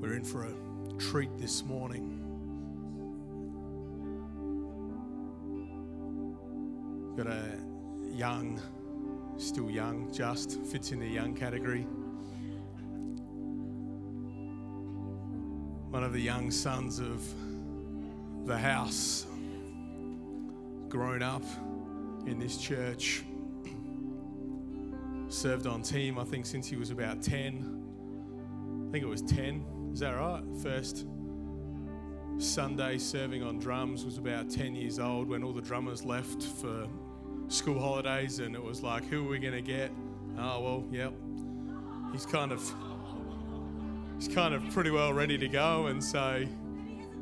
We're in for a treat this morning. Got a young, still young, just fits in the young category. One of the young sons of the house, grown up in this church, served on team, I think, since he was about 10. I think it was 10. Is that right? First Sunday serving on drums was about 10 years old when all the drummers left for school holidays, and it was like, who are we going to get? Oh, well, yep. He's kind of. He's kind of pretty well ready to go, and so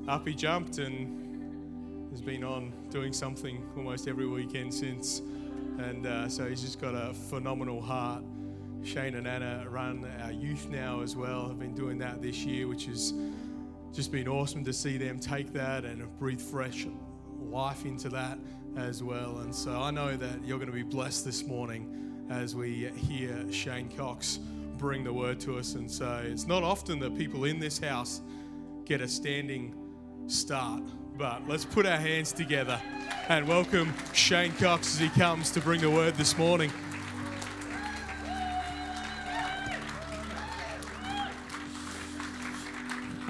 up he jumped and has been on doing something almost every weekend since. And uh, so he's just got a phenomenal heart. Shane and Anna run our youth now as well, have been doing that this year, which has just been awesome to see them take that and breathe fresh life into that as well. And so I know that you're going to be blessed this morning as we hear Shane Cox bring the word to us. And so it's not often that people in this house get a standing start, but let's put our hands together and welcome Shane Cox as he comes to bring the word this morning.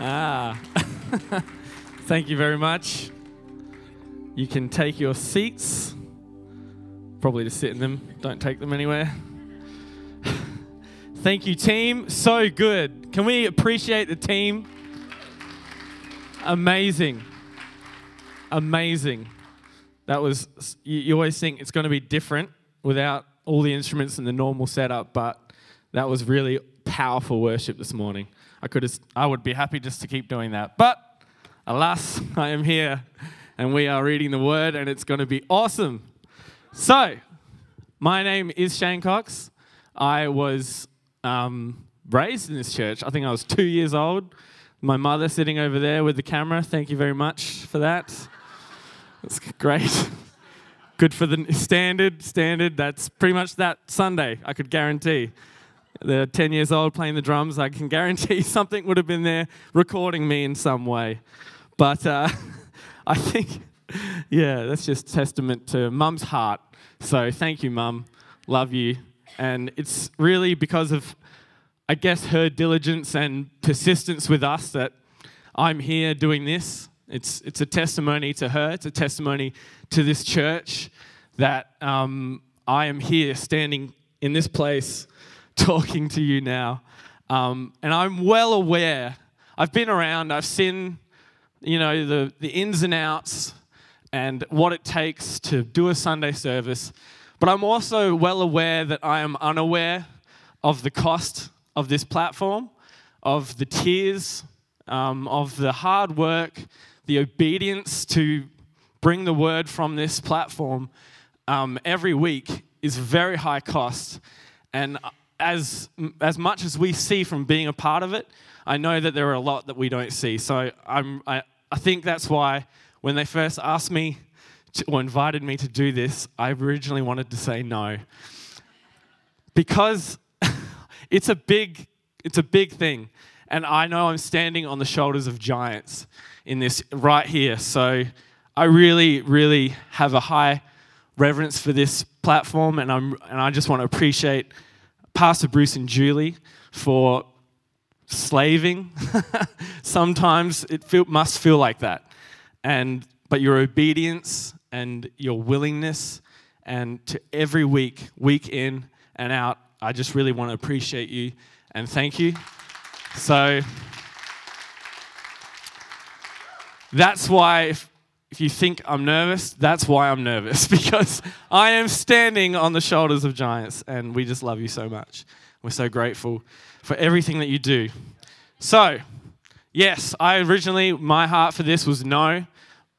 Ah, thank you very much. You can take your seats, probably to sit in them, don't take them anywhere. thank you, team. So good. Can we appreciate the team? Amazing. Amazing. That was, you, you always think it's going to be different without all the instruments and the normal setup, but that was really powerful worship this morning. I could I would be happy just to keep doing that. But alas, I am here and we are reading the word and it's going to be awesome. So, my name is Shane Cox. I was um, raised in this church. I think I was two years old. My mother sitting over there with the camera. Thank you very much for that. That's great. Good for the standard. Standard. That's pretty much that Sunday, I could guarantee they're 10 years old playing the drums, I can guarantee something would have been there recording me in some way. But uh, I think, yeah, that's just testament to mum's heart. So thank you, mum. Love you. And it's really because of, I guess, her diligence and persistence with us that I'm here doing this. It's, it's a testimony to her, it's a testimony to this church that um, I am here standing in this place talking to you now. Um, and I'm well aware, I've been around, I've seen, you know, the, the ins and outs and what it takes to do a Sunday service. But I'm also well aware that I am unaware of the cost of this platform, of the tears, um, of the hard work, the obedience to bring the word from this platform um, every week is very high cost. And as, as much as we see from being a part of it, I know that there are a lot that we don't see. So I'm, I, I think that's why when they first asked me to, or invited me to do this, I originally wanted to say no. Because it's a big, it's a big thing. And I know I'm standing on the shoulders of giants in this right here. So I really, really have a high reverence for this platform, and, I'm, and I just want to appreciate Pastor Bruce and Julie for slaving. Sometimes it feel, must feel like that. And, but your obedience and your willingness, and to every week, week in and out, I just really want to appreciate you and thank you. So that's why, if, you think I'm nervous, that's why I'm nervous because I am standing on the shoulders of giants and we just love you so much. We're so grateful for everything that you do. So, yes, I originally, my heart for this was no.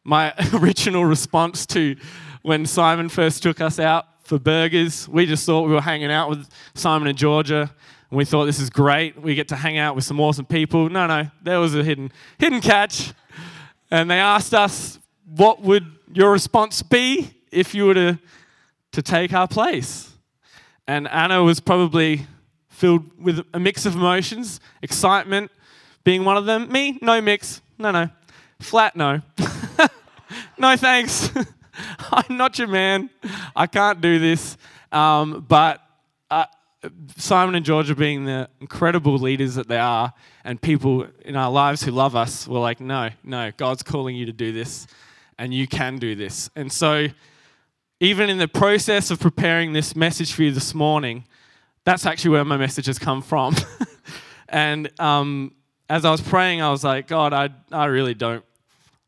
My original response to when Simon first took us out for burgers, we just thought we were hanging out with Simon and Georgia and we thought this is great. We get to hang out with some awesome people. No, no, there was a hidden hidden catch. And they asked us what would your response be if you were to, to take our place? And Anna was probably filled with a mix of emotions excitement, being one of them. Me, no mix. No, no. Flat, no. no thanks. I'm not your man. I can't do this. Um, but uh, Simon and Georgia, being the incredible leaders that they are, and people in our lives who love us, were like, no, no, God's calling you to do this, and you can do this. And so, even in the process of preparing this message for you this morning, that's actually where my message has come from. and um, as I was praying, I was like, God, I, I really don't,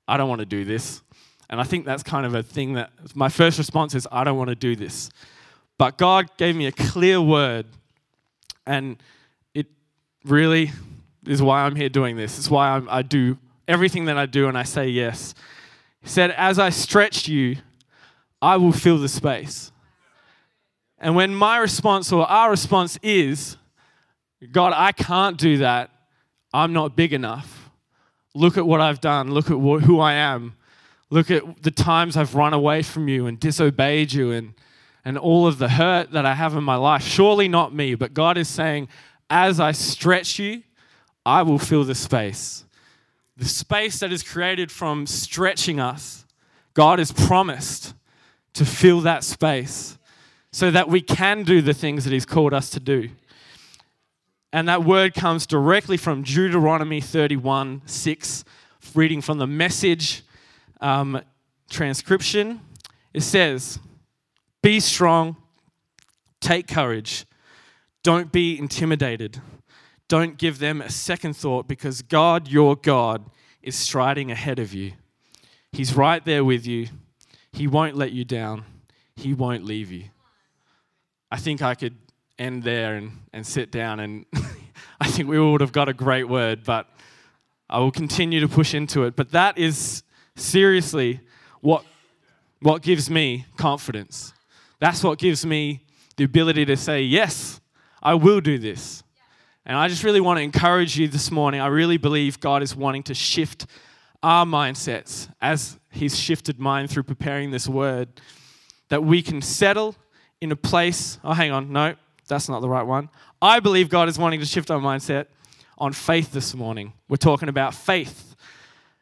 I don't want to do this. And I think that's kind of a thing that my first response is, I don't want to do this. But God gave me a clear word, and it really is why I'm here doing this. It's why I'm, I do everything that I do and I say yes. He said, As I stretch you, I will fill the space. And when my response or our response is, God, I can't do that, I'm not big enough. Look at what I've done, look at who I am. Look at the times I've run away from you and disobeyed you and, and all of the hurt that I have in my life. Surely not me, but God is saying, as I stretch you, I will fill the space. The space that is created from stretching us, God has promised to fill that space so that we can do the things that He's called us to do. And that word comes directly from Deuteronomy 31 6, reading from the message um, transcription, it says, Be strong, take courage, don't be intimidated, don't give them a second thought because God, your God, is striding ahead of you. He's right there with you. He won't let you down, He won't leave you. I think I could end there and, and sit down, and I think we would have got a great word, but I will continue to push into it. But that is seriously what, what gives me confidence. That's what gives me the ability to say, Yes, I will do this. And I just really want to encourage you this morning. I really believe God is wanting to shift our mindsets as He's shifted mine through preparing this word, that we can settle in a place. Oh, hang on. No, that's not the right one. I believe God is wanting to shift our mindset on faith this morning. We're talking about faith.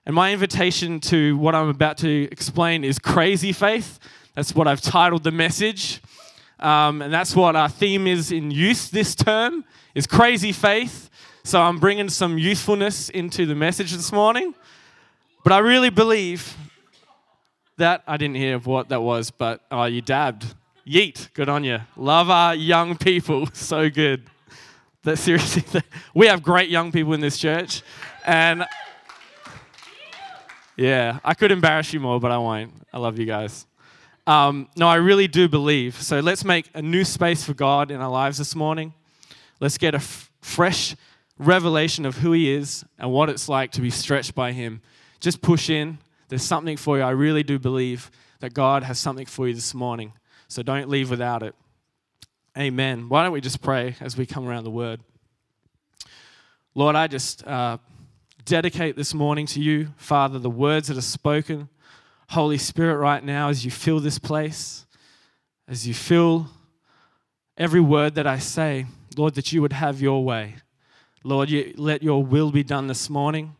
And my invitation to what I'm about to explain is crazy faith. That's what I've titled the message. Um, and that's what our theme is in youth this term is crazy faith. So I'm bringing some youthfulness into the message this morning. But I really believe that I didn't hear what that was, but oh, you dabbed. Yeet, good on you. Love our young people, so good. That seriously, we have great young people in this church, and yeah, I could embarrass you more, but I won't. I love you guys. Um, no, I really do believe. So let's make a new space for God in our lives this morning. Let's get a f- fresh revelation of who He is and what it's like to be stretched by Him. Just push in. There's something for you. I really do believe that God has something for you this morning. So don't leave without it. Amen. Why don't we just pray as we come around the word? Lord, I just uh, dedicate this morning to you, Father, the words that are spoken. Holy Spirit, right now, as you fill this place, as you fill every word that I say, Lord, that you would have your way. Lord, you, let your will be done this morning.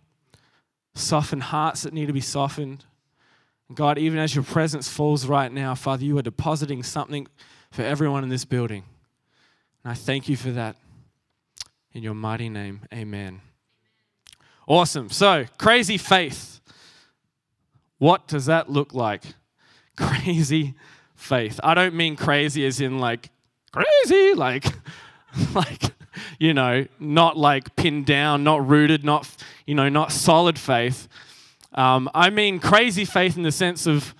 Soften hearts that need to be softened. God, even as your presence falls right now, Father, you are depositing something for everyone in this building. And I thank you for that. In your mighty name, amen. Awesome. So, crazy faith. What does that look like? Crazy faith. I don't mean crazy as in like crazy, like, like, you know, not like pinned down, not rooted, not, you know, not solid faith. Um, I mean crazy faith in the sense of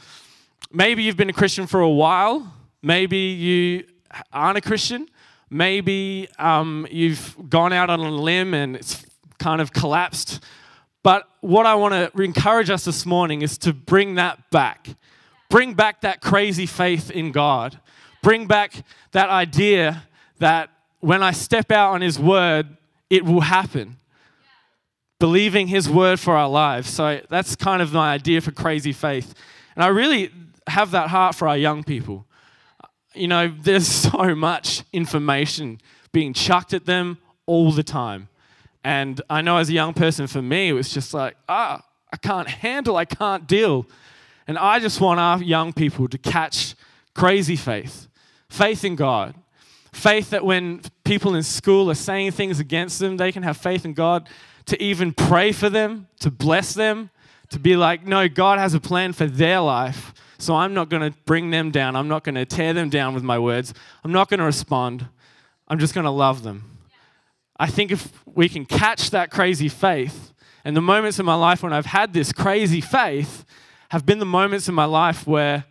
maybe you've been a Christian for a while, maybe you aren't a Christian, maybe um, you've gone out on a limb and it's kind of collapsed. But what I want to encourage us this morning is to bring that back. Bring back that crazy faith in God. Bring back that idea that when I step out on His word, it will happen. Believing His word for our lives. So that's kind of my idea for crazy faith. And I really have that heart for our young people. You know, there's so much information being chucked at them all the time And I know as a young person, for me, it was just like, ah, I can't handle, I can't deal. And I just want our young people to catch crazy faith faith in God. Faith that when people in school are saying things against them, they can have faith in God to even pray for them, to bless them, to be like, no, God has a plan for their life. So I'm not going to bring them down. I'm not going to tear them down with my words. I'm not going to respond. I'm just going to love them. I think if we can catch that crazy faith, and the moments in my life when I've had this crazy faith have been the moments in my life where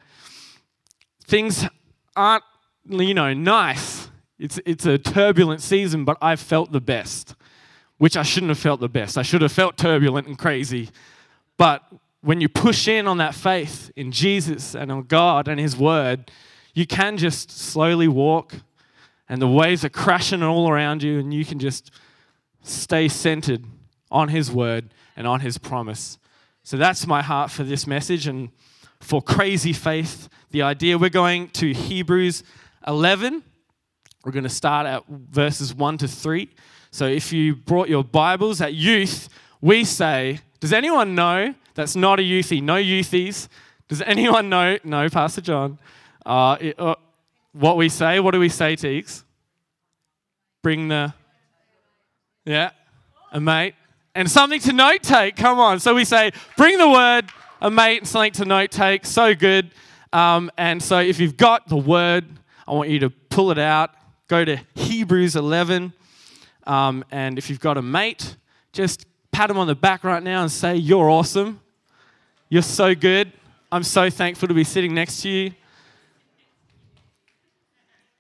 things aren't, you know, nice. It's, it's a turbulent season, but I've felt the best, which I shouldn't have felt the best. I should have felt turbulent and crazy. But when you push in on that faith in Jesus and on God and His Word, you can just slowly walk, and the waves are crashing all around you, and you can just stay centered on His Word and on His promise. So that's my heart for this message and for crazy faith. The idea we're going to Hebrews 11. We're going to start at verses 1 to 3. So if you brought your Bibles at youth, we say, does anyone know that's not a youthie? No youthies. Does anyone know? No, Pastor John. Uh, it, uh, what we say, what do we say, Teeks? Bring the, yeah, a mate. And something to note take. Come on. So we say, bring the word, a mate, and something to note take. So good. Um, and so if you've got the word, I want you to pull it out. Go to Hebrews 11. Um, and if you've got a mate, just pat him on the back right now and say, You're awesome. You're so good. I'm so thankful to be sitting next to you.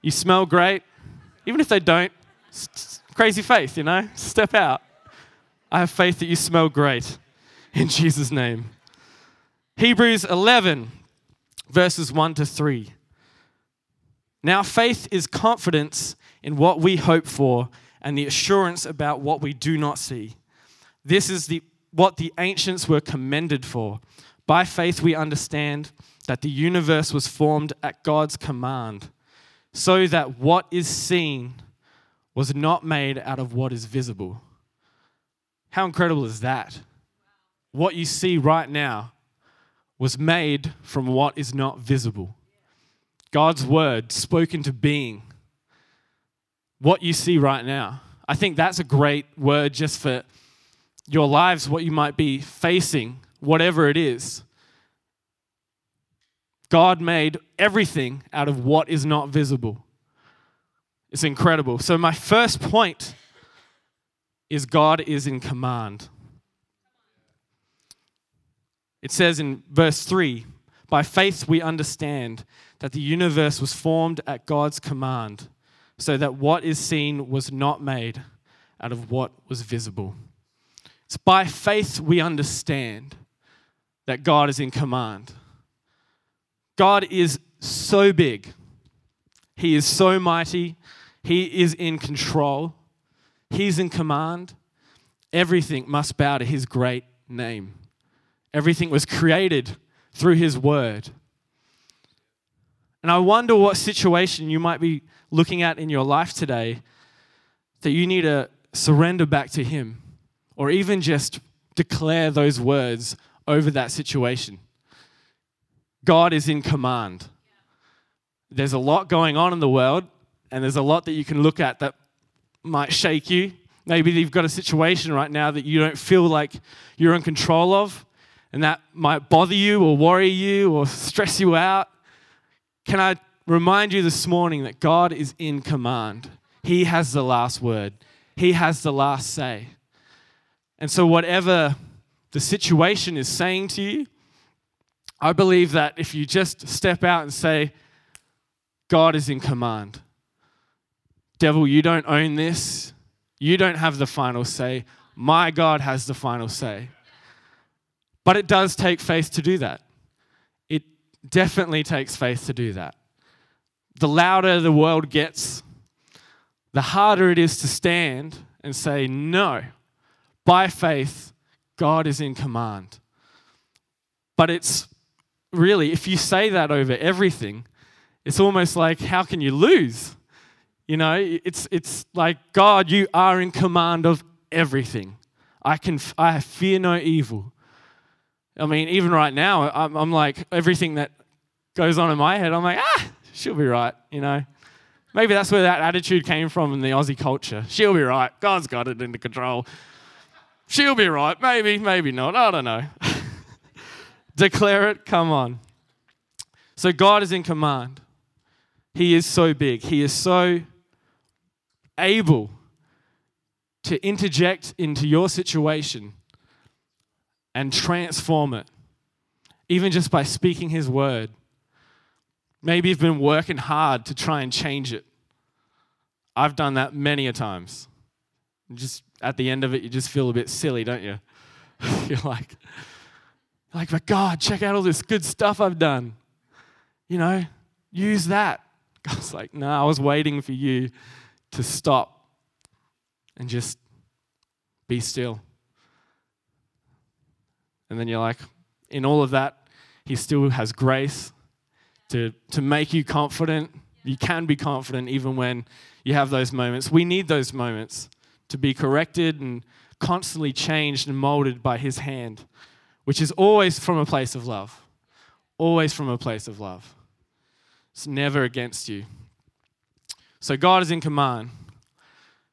You smell great. Even if they don't, crazy faith, you know? Step out. I have faith that you smell great in Jesus' name. Hebrews 11, verses 1 to 3. Now, faith is confidence in what we hope for and the assurance about what we do not see. This is the, what the ancients were commended for. By faith, we understand that the universe was formed at God's command, so that what is seen was not made out of what is visible. How incredible is that? What you see right now was made from what is not visible. God's word spoken to being. What you see right now. I think that's a great word just for your lives, what you might be facing, whatever it is. God made everything out of what is not visible. It's incredible. So, my first point is God is in command. It says in verse 3 By faith we understand that the universe was formed at God's command, so that what is seen was not made out of what was visible. It's by faith we understand that God is in command. God is so big, He is so mighty, He is in control. He's in command. Everything must bow to his great name. Everything was created through his word. And I wonder what situation you might be looking at in your life today that you need to surrender back to him or even just declare those words over that situation. God is in command. There's a lot going on in the world, and there's a lot that you can look at that might shake you. Maybe you've got a situation right now that you don't feel like you're in control of, and that might bother you or worry you or stress you out. Can I remind you this morning that God is in command? He has the last word, He has the last say. And so, whatever the situation is saying to you, I believe that if you just step out and say, God is in command, Devil, you don't own this. You don't have the final say. My God has the final say. But it does take faith to do that. It definitely takes faith to do that. The louder the world gets, the harder it is to stand and say, No, by faith, God is in command. But it's really, if you say that over everything, it's almost like, how can you lose? You know, it's, it's like, God, you are in command of everything. I can I fear no evil. I mean, even right now, I'm, I'm like everything that goes on in my head. I'm like, ah, she'll be right. You know, maybe that's where that attitude came from in the Aussie culture. She'll be right. God's got it under control. She'll be right. Maybe, maybe not. I don't know. Declare it. Come on. So God is in command. He is so big. He is so able to interject into your situation and transform it, even just by speaking His word. Maybe you've been working hard to try and change it. I've done that many a times. Just at the end of it, you just feel a bit silly, don't you? You're like, like, but God, check out all this good stuff I've done. You know, use that. God's like, no, I was waiting for you to stop and just be still. And then you're like, in all of that, He still has grace to, to make you confident. You can be confident even when you have those moments. We need those moments to be corrected and constantly changed and molded by His hand, which is always from a place of love. Always from a place of love. It's never against you. So God is in command.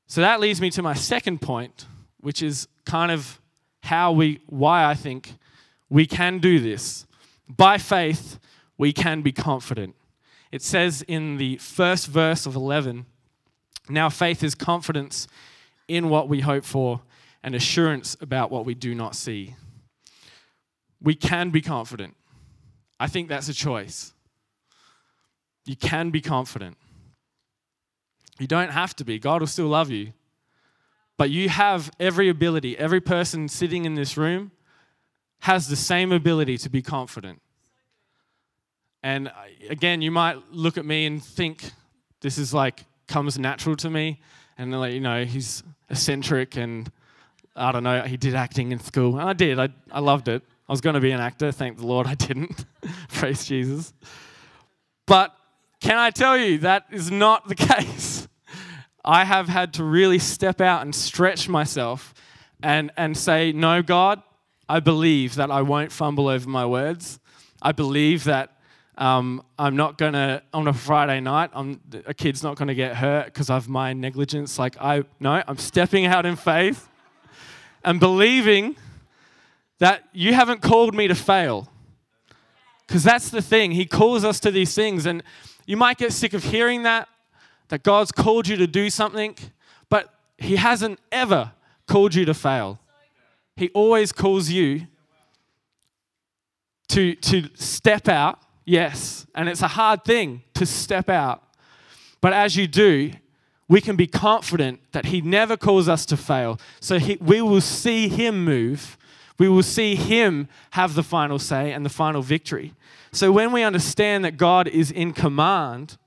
So that leads me to my second point, which is kind of how we, why I think we can do this. By faith, we can be confident. It says in the first verse of 11 Now faith is confidence in what we hope for and assurance about what we do not see. We can be confident. I think that's a choice. You can be confident. You don't have to be. God will still love you. But you have every ability. Every person sitting in this room has the same ability to be confident. And uh, again, you might look at me and think this is like comes natural to me. And like, you know, he's eccentric and I don't know, he did acting in school. And I did. I, I loved it. I was going to be an actor. Thank the Lord I didn't. Praise Jesus. But can I tell you that is not the case? I have had to really step out and stretch myself and, and say, No, God, I believe that I won't fumble over my words. I believe that um, I'm not going to, on a Friday night, I'm, a kid's not going to get hurt because of my negligence. Like, I, no, I'm stepping out in faith and believing that you haven't called me to fail. Because that's the thing. He calls us to these things. And you might get sick of hearing that, that God's called you to do something, but He hasn't ever called you to fail. He always calls you to, to step out, yes, and it's a hard thing to step out. But as you do, we can be confident that He never calls us to fail. So he, we will see Him move. We will see Him have the final say and the final victory. So when we understand that God is in command,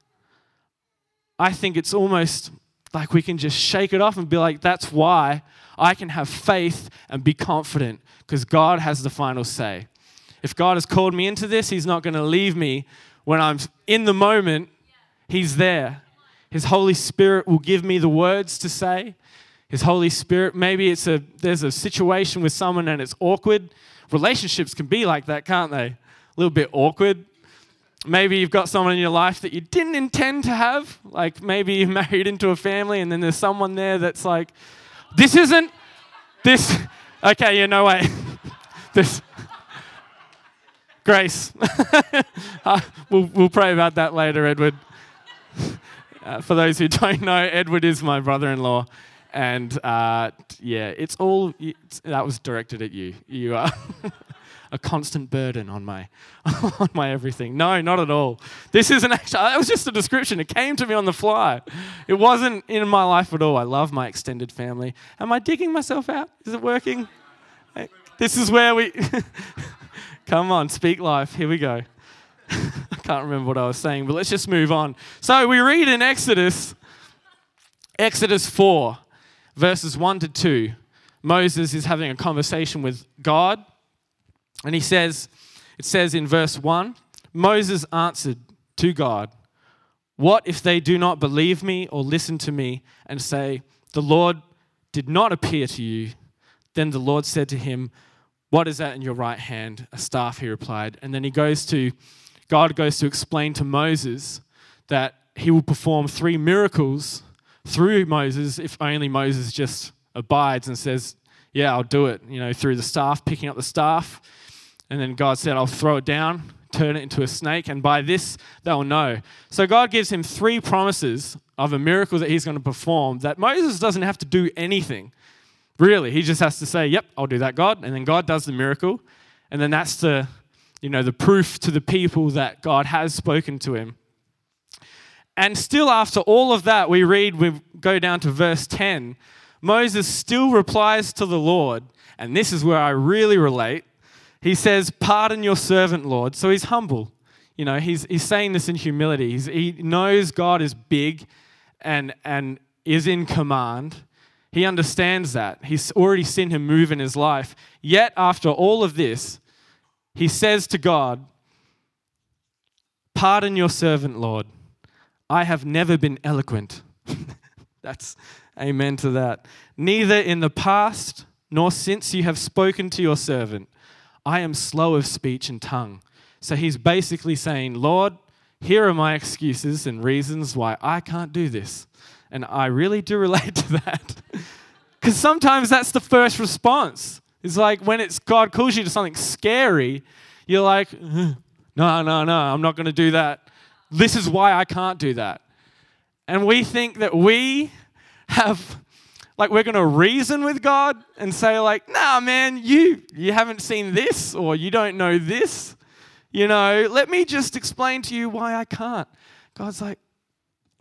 I think it's almost like we can just shake it off and be like, that's why I can have faith and be confident because God has the final say. If God has called me into this, He's not going to leave me when I'm in the moment. He's there. His Holy Spirit will give me the words to say. His Holy Spirit, maybe it's a there's a situation with someone and it's awkward. Relationships can be like that, can't they? a little bit awkward. Maybe you've got someone in your life that you didn't intend to have. Like maybe you're married into a family and then there's someone there that's like, this isn't, this, okay, yeah, no way. this, grace. uh, we'll, we'll pray about that later, Edward. Uh, for those who don't know, Edward is my brother in law. And uh, yeah, it's all, it's, that was directed at you. You are. a constant burden on my on my everything. No, not at all. This isn't actually that was just a description. It came to me on the fly. It wasn't in my life at all. I love my extended family. Am I digging myself out? Is it working? This is where we Come on, speak life. Here we go. I can't remember what I was saying, but let's just move on. So we read in Exodus Exodus 4 verses 1 to 2. Moses is having a conversation with God and he says, it says in verse 1 Moses answered to God, What if they do not believe me or listen to me and say, The Lord did not appear to you. Then the Lord said to him, What is that in your right hand? A staff, he replied. And then he goes to, God goes to explain to Moses that he will perform three miracles through Moses if only Moses just abides and says, Yeah, I'll do it, you know, through the staff, picking up the staff. And then God said, I'll throw it down, turn it into a snake, and by this they'll know. So God gives him three promises of a miracle that he's going to perform that Moses doesn't have to do anything. Really, he just has to say, "Yep, I'll do that, God," and then God does the miracle, and then that's the, you know, the proof to the people that God has spoken to him. And still, after all of that, we read, we go down to verse 10. Moses still replies to the Lord, and this is where I really relate. He says, Pardon your servant, Lord. So he's humble. You know, he's, he's saying this in humility. He's, he knows God is big and, and is in command. He understands that. He's already seen him move in his life. Yet, after all of this, he says to God, Pardon your servant, Lord. I have never been eloquent. That's amen to that. Neither in the past nor since you have spoken to your servant, I am slow of speech and tongue. So he's basically saying, Lord, here are my excuses and reasons why I can't do this. And I really do relate to that. Because sometimes that's the first response. It's like when it's God calls you to something scary, you're like, no, no, no, I'm not going to do that. This is why I can't do that. And we think that we have, like, we're going to reason with God and say, like, nah, man, you, you haven't seen this or you don't know this. You know, let me just explain to you why I can't. God's like,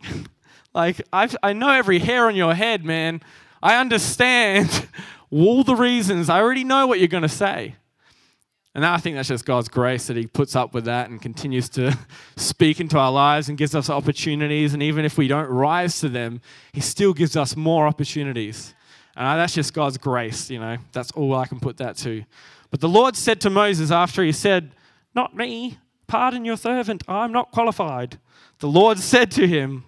like I've, I know every hair on your head, man. I understand all the reasons. I already know what you're going to say. And I think that's just God's grace that He puts up with that and continues to speak into our lives and gives us opportunities. And even if we don't rise to them, He still gives us more opportunities. And that's just God's grace, you know. That's all I can put that to. But the Lord said to Moses after He said, Not me, pardon your servant, I'm not qualified. The Lord said to him,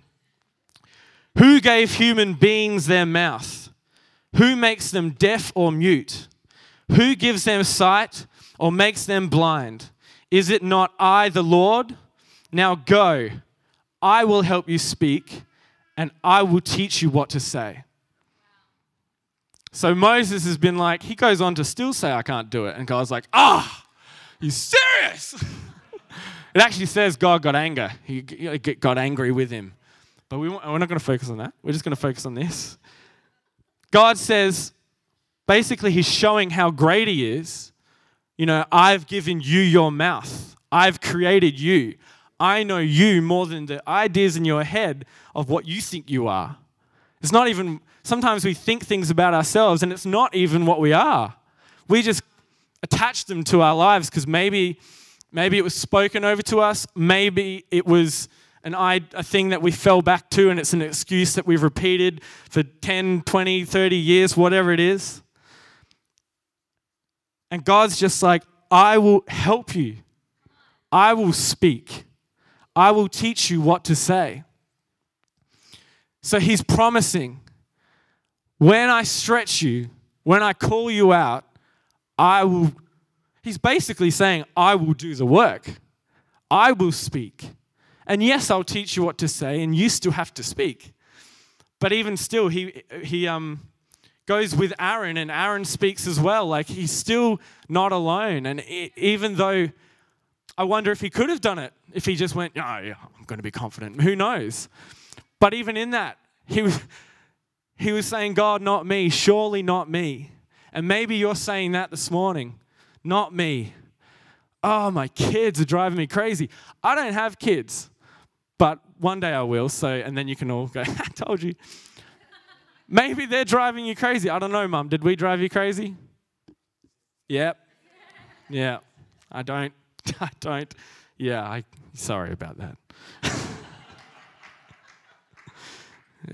Who gave human beings their mouth? Who makes them deaf or mute? Who gives them sight? Or makes them blind? Is it not I, the Lord? Now go, I will help you speak, and I will teach you what to say. So Moses has been like, he goes on to still say, I can't do it. And God's like, ah, oh, you serious? it actually says God got anger. He got angry with him. But we, we're not going to focus on that. We're just going to focus on this. God says, basically, he's showing how great he is you know, I've given you your mouth, I've created you. I know you more than the ideas in your head of what you think you are. It's not even, sometimes we think things about ourselves and it's not even what we are. We just attach them to our lives because maybe, maybe it was spoken over to us, maybe it was an, a thing that we fell back to and it's an excuse that we've repeated for 10, 20, 30 years, whatever it is. And God's just like, I will help you. I will speak. I will teach you what to say. So he's promising when I stretch you, when I call you out, I will. He's basically saying, I will do the work. I will speak. And yes, I'll teach you what to say, and you still have to speak. But even still, he, he, um, goes with Aaron, and Aaron speaks as well. Like he's still not alone. And it, even though I wonder if he could have done it, if he just went, oh, yeah, I'm going to be confident. Who knows? But even in that, he was, he was saying, God, not me, surely not me. And maybe you're saying that this morning, not me. Oh, my kids are driving me crazy. I don't have kids, but one day I will. So, and then you can all go, I told you. Maybe they're driving you crazy. I don't know, mum. Did we drive you crazy? Yep. Yeah. I don't. I don't. Yeah. I. Sorry about that.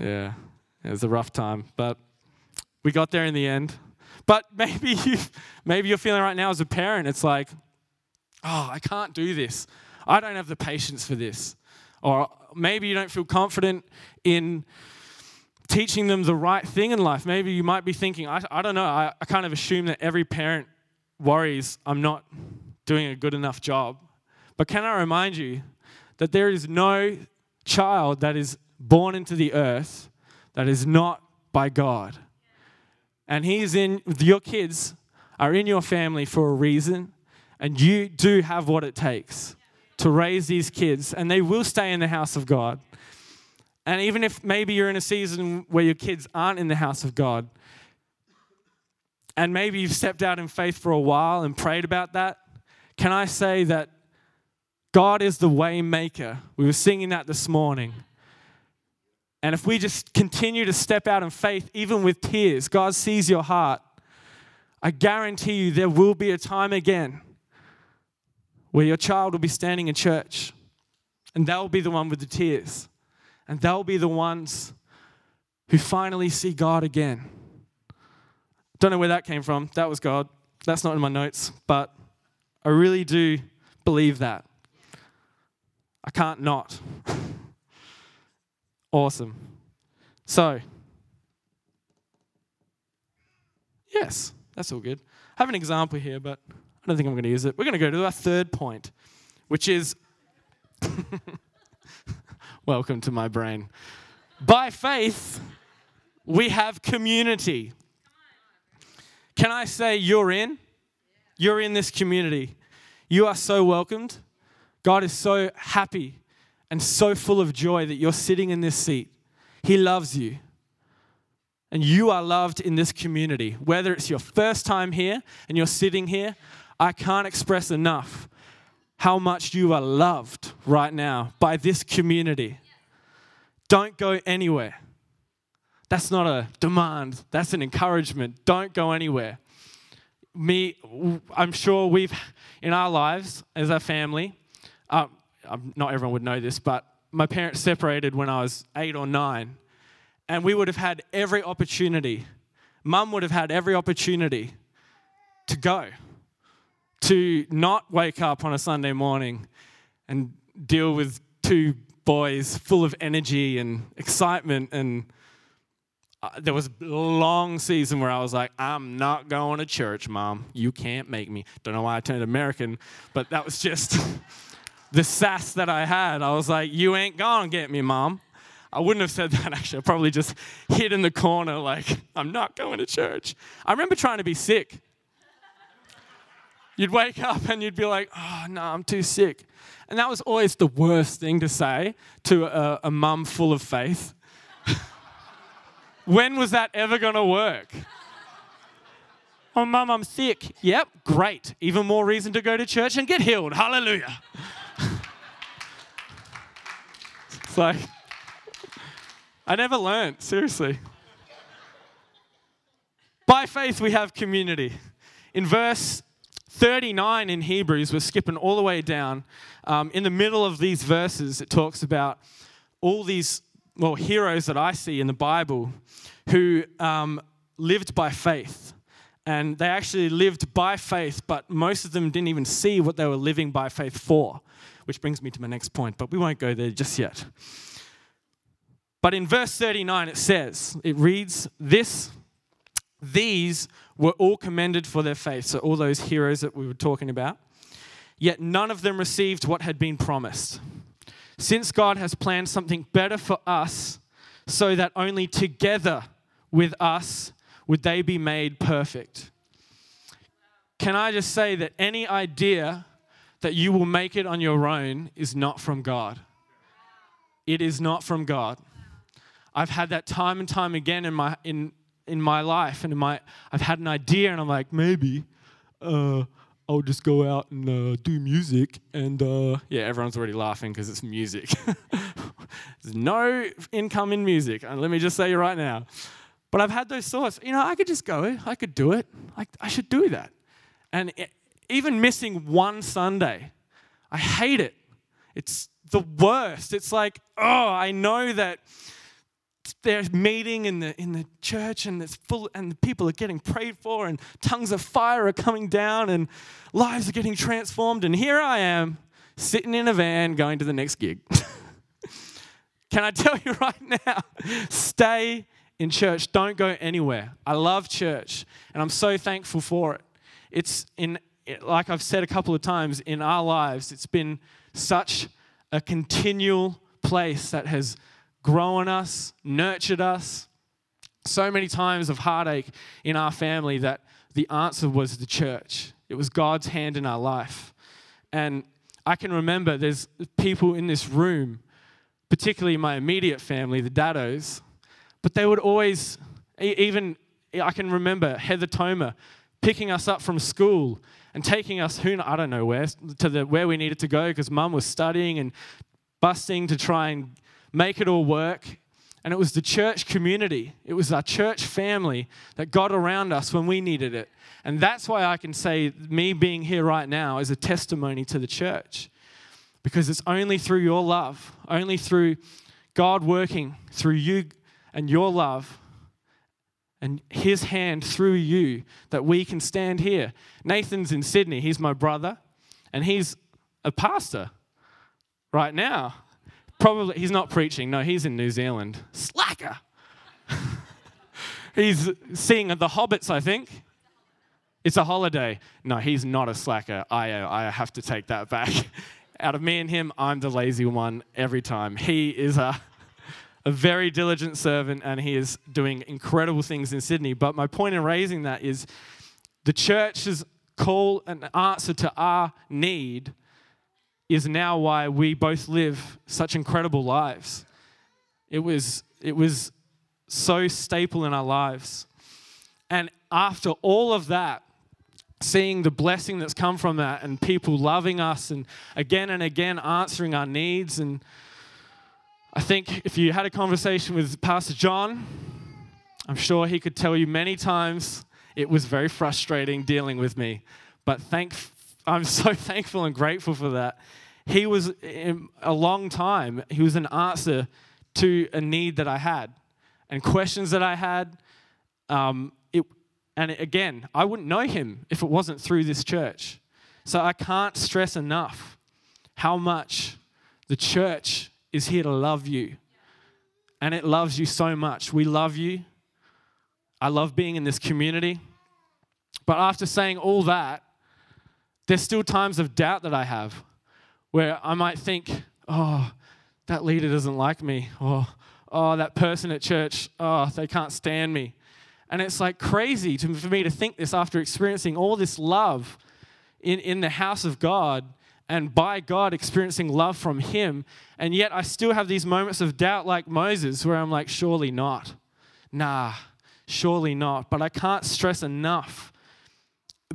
yeah. It was a rough time, but we got there in the end. But maybe you, maybe you're feeling right now as a parent. It's like, oh, I can't do this. I don't have the patience for this. Or maybe you don't feel confident in teaching them the right thing in life. Maybe you might be thinking, I, I don't know, I, I kind of assume that every parent worries I'm not doing a good enough job. But can I remind you that there is no child that is born into the earth that is not by God. And He is in, your kids are in your family for a reason, and you do have what it takes to raise these kids, and they will stay in the house of God. And even if maybe you're in a season where your kids aren't in the house of God, and maybe you've stepped out in faith for a while and prayed about that, can I say that God is the way maker? We were singing that this morning. And if we just continue to step out in faith, even with tears, God sees your heart. I guarantee you there will be a time again where your child will be standing in church and they'll be the one with the tears and they'll be the ones who finally see God again. Don't know where that came from. That was God. That's not in my notes, but I really do believe that. I can't not. awesome. So, yes, that's all good. I have an example here, but I don't think I'm going to use it. We're going to go to our third point, which is welcome to my brain. By faith, we have community. Can I say you're in? You're in this community. You are so welcomed. God is so happy and so full of joy that you're sitting in this seat. He loves you. And you are loved in this community. Whether it's your first time here and you're sitting here, I can't express enough how much you are loved right now by this community. Don't go anywhere. That's not a demand, that's an encouragement. Don't go anywhere. Me, I'm sure we've, in our lives as a family, uh, not everyone would know this, but my parents separated when I was eight or nine, and we would have had every opportunity. Mum would have had every opportunity to go, to not wake up on a Sunday morning and deal with two boys full of energy and excitement and uh, there was a long season where I was like, I'm not going to church, mom. You can't make me. Don't know why I turned American, but that was just the sass that I had. I was like, You ain't gonna get me, mom. I wouldn't have said that actually. I probably just hid in the corner, like, I'm not going to church. I remember trying to be sick. You'd wake up and you'd be like, Oh, no, I'm too sick. And that was always the worst thing to say to a, a mum full of faith. when was that ever going to work? Oh, mum, I'm sick. Yep, great. Even more reason to go to church and get healed. Hallelujah. it's like, I never learned, seriously. By faith, we have community. In verse 39 in Hebrews, we're skipping all the way down. Um, in the middle of these verses, it talks about all these, well, heroes that I see in the Bible who um, lived by faith. And they actually lived by faith, but most of them didn't even see what they were living by faith for which brings me to my next point, but we won't go there just yet. But in verse 39, it says, it reads, This, these were all commended for their faith. So, all those heroes that we were talking about. Yet none of them received what had been promised. Since God has planned something better for us, so that only together with us would they be made perfect. Can I just say that any idea that you will make it on your own is not from God. It is not from God. I've had that time and time again in my in in my life, and in my I've had an idea, and I'm like, maybe uh, I'll just go out and uh, do music, and uh, yeah, everyone's already laughing because it's music. There's no income in music. And let me just say you right now. But I've had those thoughts. You know, I could just go. I could do it. Like I should do that. And it, even missing one Sunday, I hate it. It's the worst. It's like, oh, I know that there's meeting in the in the church and it's full and the people are getting prayed for and tongues of fire are coming down and lives are getting transformed and here I am sitting in a van going to the next gig. Can I tell you right now, stay in church, don't go anywhere. I love church, and I'm so thankful for it. It's in, like I've said a couple of times, in our lives, it's been such a continual place that has grown us, nurtured us. So many times of heartache in our family that the answer was the church. It was God's hand in our life. And I can remember there's people in this room, particularly my immediate family, the Daddos, but they would always, even, I can remember Heather Tomer picking us up from school and taking us, who, I don't know where, to the, where we needed to go because mum was studying and busting to try and make it all work. And it was the church community, it was our church family that got around us when we needed it. And that's why I can say me being here right now is a testimony to the church. Because it's only through your love, only through God working through you and your love and his hand through you that we can stand here. Nathan's in Sydney, he's my brother, and he's a pastor right now. Probably, he's not preaching. No, he's in New Zealand. Slacker. he's seeing the Hobbits, I think. It's a holiday. No, he's not a slacker. I, uh, I have to take that back. Out of me and him, I'm the lazy one every time. He is a, a very diligent servant and he is doing incredible things in Sydney. But my point in raising that is the church's call and answer to our need is now why we both live such incredible lives. It was, it was so staple in our lives. And after all of that, seeing the blessing that's come from that and people loving us and again and again answering our needs. And I think if you had a conversation with Pastor John, I'm sure he could tell you many times it was very frustrating dealing with me. But thank, I'm so thankful and grateful for that. He was a long time, he was an answer to a need that I had and questions that I had. Um, it, and again, I wouldn't know him if it wasn't through this church. So I can't stress enough how much the church is here to love you. And it loves you so much. We love you. I love being in this community. But after saying all that, there's still times of doubt that I have where I might think, oh, that leader doesn't like me, or oh, that person at church, oh, they can't stand me. And it's like crazy to, for me to think this after experiencing all this love in, in the house of God and by God experiencing love from Him. And yet I still have these moments of doubt, like Moses, where I'm like, surely not. Nah, surely not. But I can't stress enough.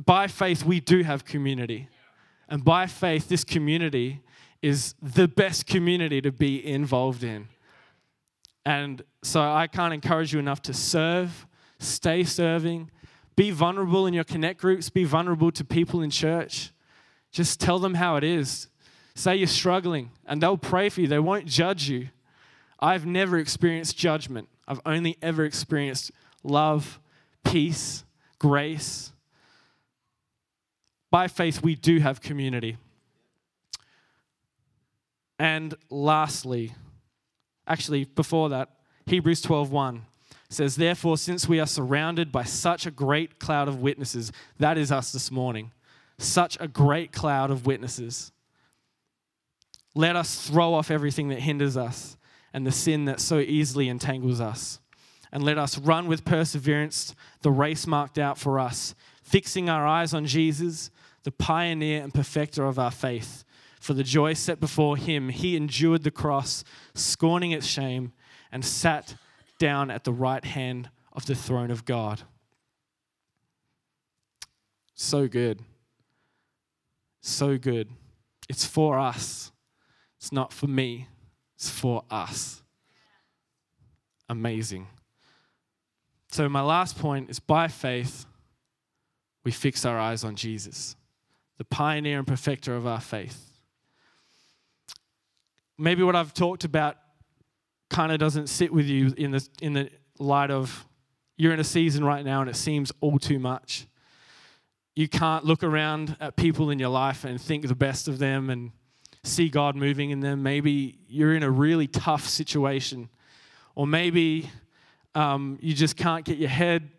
By faith, we do have community. And by faith, this community is the best community to be involved in. And so I can't encourage you enough to serve, stay serving, be vulnerable in your connect groups, be vulnerable to people in church. Just tell them how it is. Say you're struggling, and they'll pray for you. They won't judge you. I've never experienced judgment, I've only ever experienced love, peace, grace, by faith, we do have community. And lastly, actually, before that, Hebrews 12:1 says, Therefore, since we are surrounded by such a great cloud of witnesses, that is us this morning, such a great cloud of witnesses, let us throw off everything that hinders us and the sin that so easily entangles us. And let us run with perseverance the race marked out for us, fixing our eyes on Jesus the pioneer and perfecter of our faith. For the joy set before him, he endured the cross, scorning its shame, and sat down at the right hand of the throne of God. So good. So good. It's for us. It's not for me, it's for us. Amazing. So, my last point is by faith, we fix our eyes on Jesus the pioneer and perfecter of our faith. Maybe what I've talked about kind of doesn't sit with you in the, in the light of you're in a season right now and it seems all too much. You can't look around at people in your life and think the best of them and see God moving in them. Maybe you're in a really tough situation. Or maybe um, you just can't get your head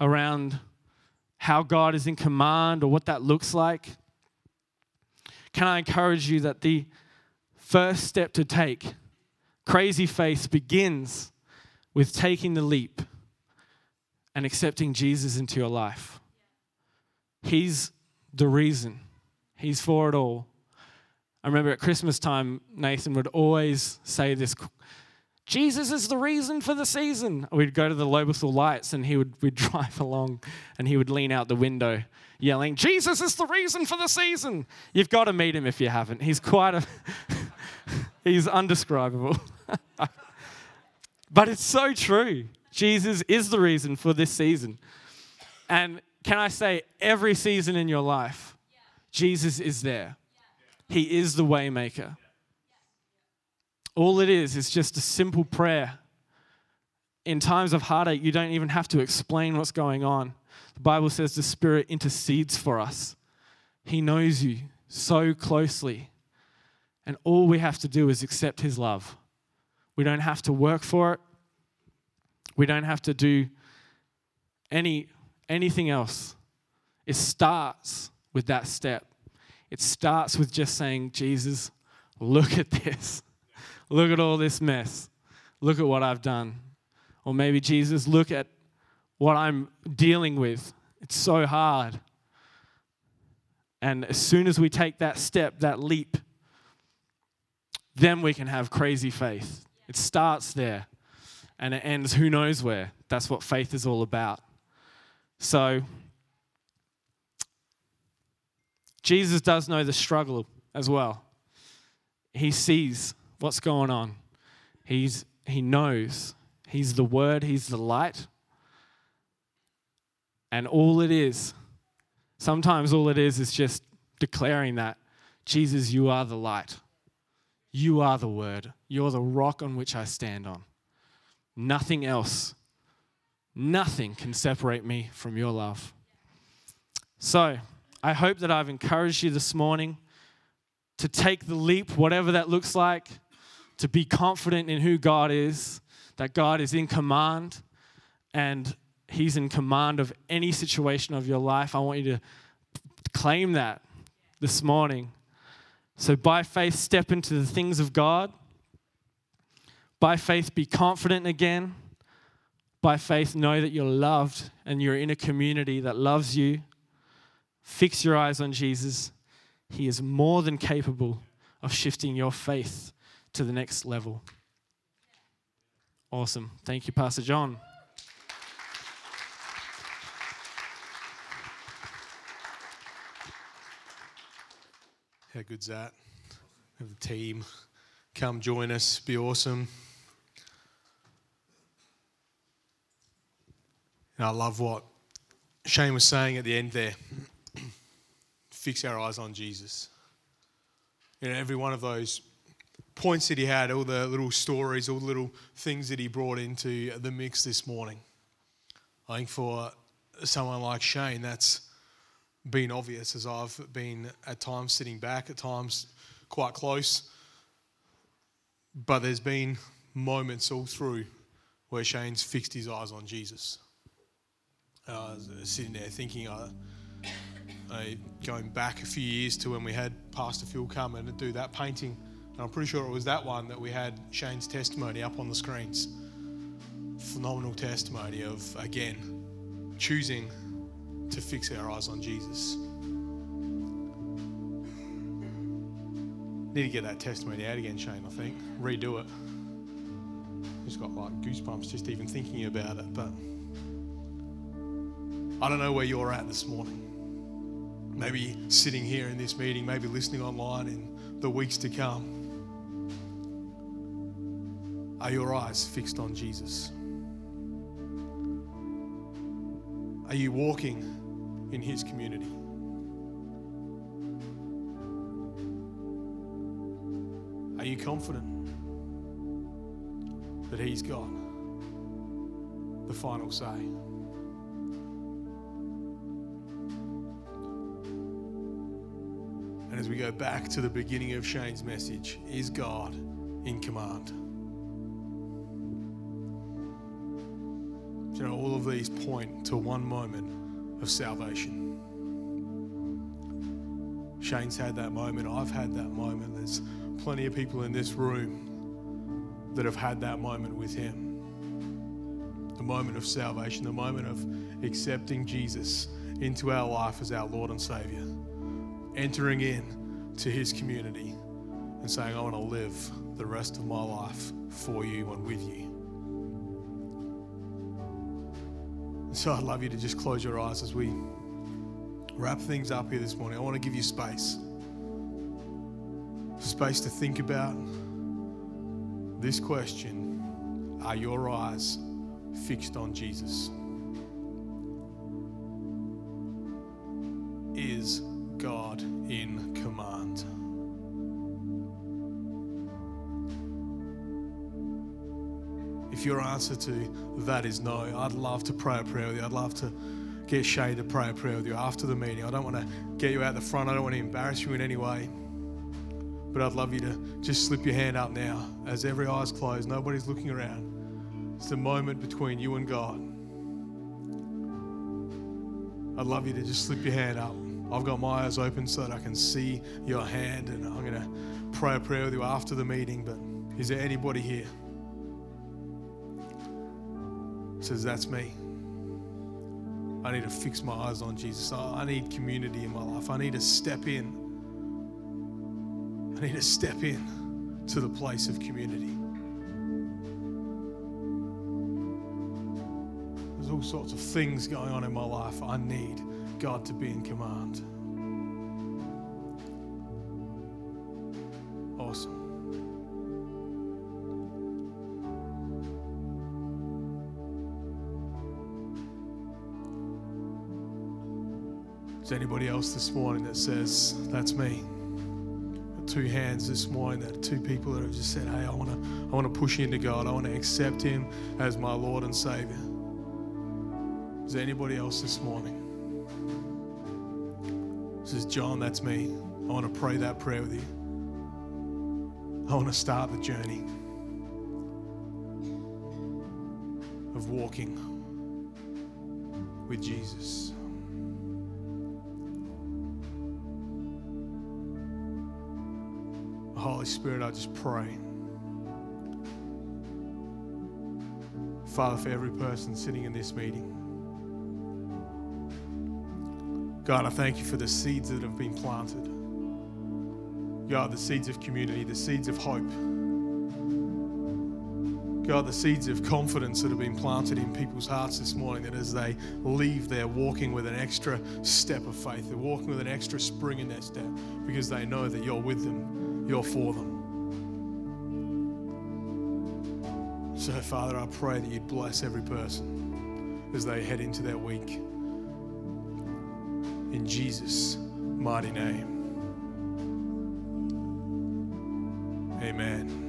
around how God is in command or what that looks like, can I encourage you that the first step to take, crazy faith, begins with taking the leap and accepting Jesus into your life? He's the reason, He's for it all. I remember at Christmas time, Nathan would always say this Jesus is the reason for the season. We'd go to the Lobethal Lights and he would we'd drive along and he would lean out the window yelling, Jesus is the reason for the season. You've got to meet him if you haven't. He's quite a, he's undescribable. but it's so true. Jesus is the reason for this season. And can I say, every season in your life, Jesus is there. He is the waymaker. All it is is just a simple prayer. In times of heartache, you don't even have to explain what's going on. The Bible says the Spirit intercedes for us. He knows you so closely. And all we have to do is accept His love. We don't have to work for it. We don't have to do any, anything else. It starts with that step. It starts with just saying, Jesus, look at this. Look at all this mess. Look at what I've done. Or maybe, Jesus, look at what I'm dealing with. It's so hard. And as soon as we take that step, that leap, then we can have crazy faith. It starts there and it ends who knows where. That's what faith is all about. So, Jesus does know the struggle as well. He sees what's going on. He's, he knows. He's the Word, He's the light. And all it is, sometimes all it is, is just declaring that Jesus, you are the light. You are the Word. You're the rock on which I stand on. Nothing else, nothing can separate me from your love. So, I hope that I've encouraged you this morning to take the leap, whatever that looks like, to be confident in who God is, that God is in command and He's in command of any situation of your life. I want you to claim that this morning. So, by faith, step into the things of God. By faith, be confident again. By faith, know that you're loved and you're in a community that loves you. Fix your eyes on Jesus. He is more than capable of shifting your faith to the next level. Awesome. Thank you, Pastor John. How good's that? Have the team come join us, be awesome. And I love what Shane was saying at the end there. Fix our eyes on Jesus. You know, every one of those points that he had, all the little stories, all the little things that he brought into the mix this morning. I think for someone like Shane, that's been obvious as I've been at times sitting back, at times quite close. But there's been moments all through where Shane's fixed his eyes on Jesus. I was uh, sitting there thinking, uh, uh, going back a few years to when we had Pastor Phil come and do that painting and I'm pretty sure it was that one that we had Shane's testimony up on the screens. Phenomenal testimony of, again, choosing to fix our eyes on Jesus. Need to get that testimony out again, Shane, I think. Redo it. Just got like goosebumps just even thinking about it. But I don't know where you're at this morning. Maybe sitting here in this meeting, maybe listening online in the weeks to come. Are your eyes fixed on Jesus? Are you walking in His community? Are you confident that He's got the final say? And as we go back to the beginning of Shane's message, is God in command? Of these point to one moment of salvation. Shane's had that moment. I've had that moment. There's plenty of people in this room that have had that moment with Him. The moment of salvation, the moment of accepting Jesus into our life as our Lord and Savior, entering in to His community and saying, I want to live the rest of my life for you and with you. So I'd love you to just close your eyes as we wrap things up here this morning. I want to give you space. Space to think about this question Are your eyes fixed on Jesus? Your answer to that is no, I'd love to pray a prayer with you. I'd love to get Shay to pray a prayer with you after the meeting. I don't want to get you out the front, I don't want to embarrass you in any way. But I'd love you to just slip your hand up now as every eye's closed, nobody's looking around. It's the moment between you and God. I'd love you to just slip your hand up. I've got my eyes open so that I can see your hand, and I'm going to pray a prayer with you after the meeting. But is there anybody here? Says that's me. I need to fix my eyes on Jesus. I need community in my life. I need to step in. I need to step in to the place of community. There's all sorts of things going on in my life. I need God to be in command. Is there anybody else this morning that says, That's me? Two hands this morning, that two people that have just said, Hey, I want to I want to push into God. I want to accept Him as my Lord and Savior. Is there anybody else this morning? This is John, that's me. I want to pray that prayer with you. I want to start the journey of walking with Jesus. Holy Spirit, I just pray. Father, for every person sitting in this meeting. God, I thank you for the seeds that have been planted. God, the seeds of community, the seeds of hope. God, the seeds of confidence that have been planted in people's hearts this morning, that as they leave, they're walking with an extra step of faith. They're walking with an extra spring in their step because they know that you're with them, you're for them. So, Father, I pray that you'd bless every person as they head into their week. In Jesus' mighty name. Amen.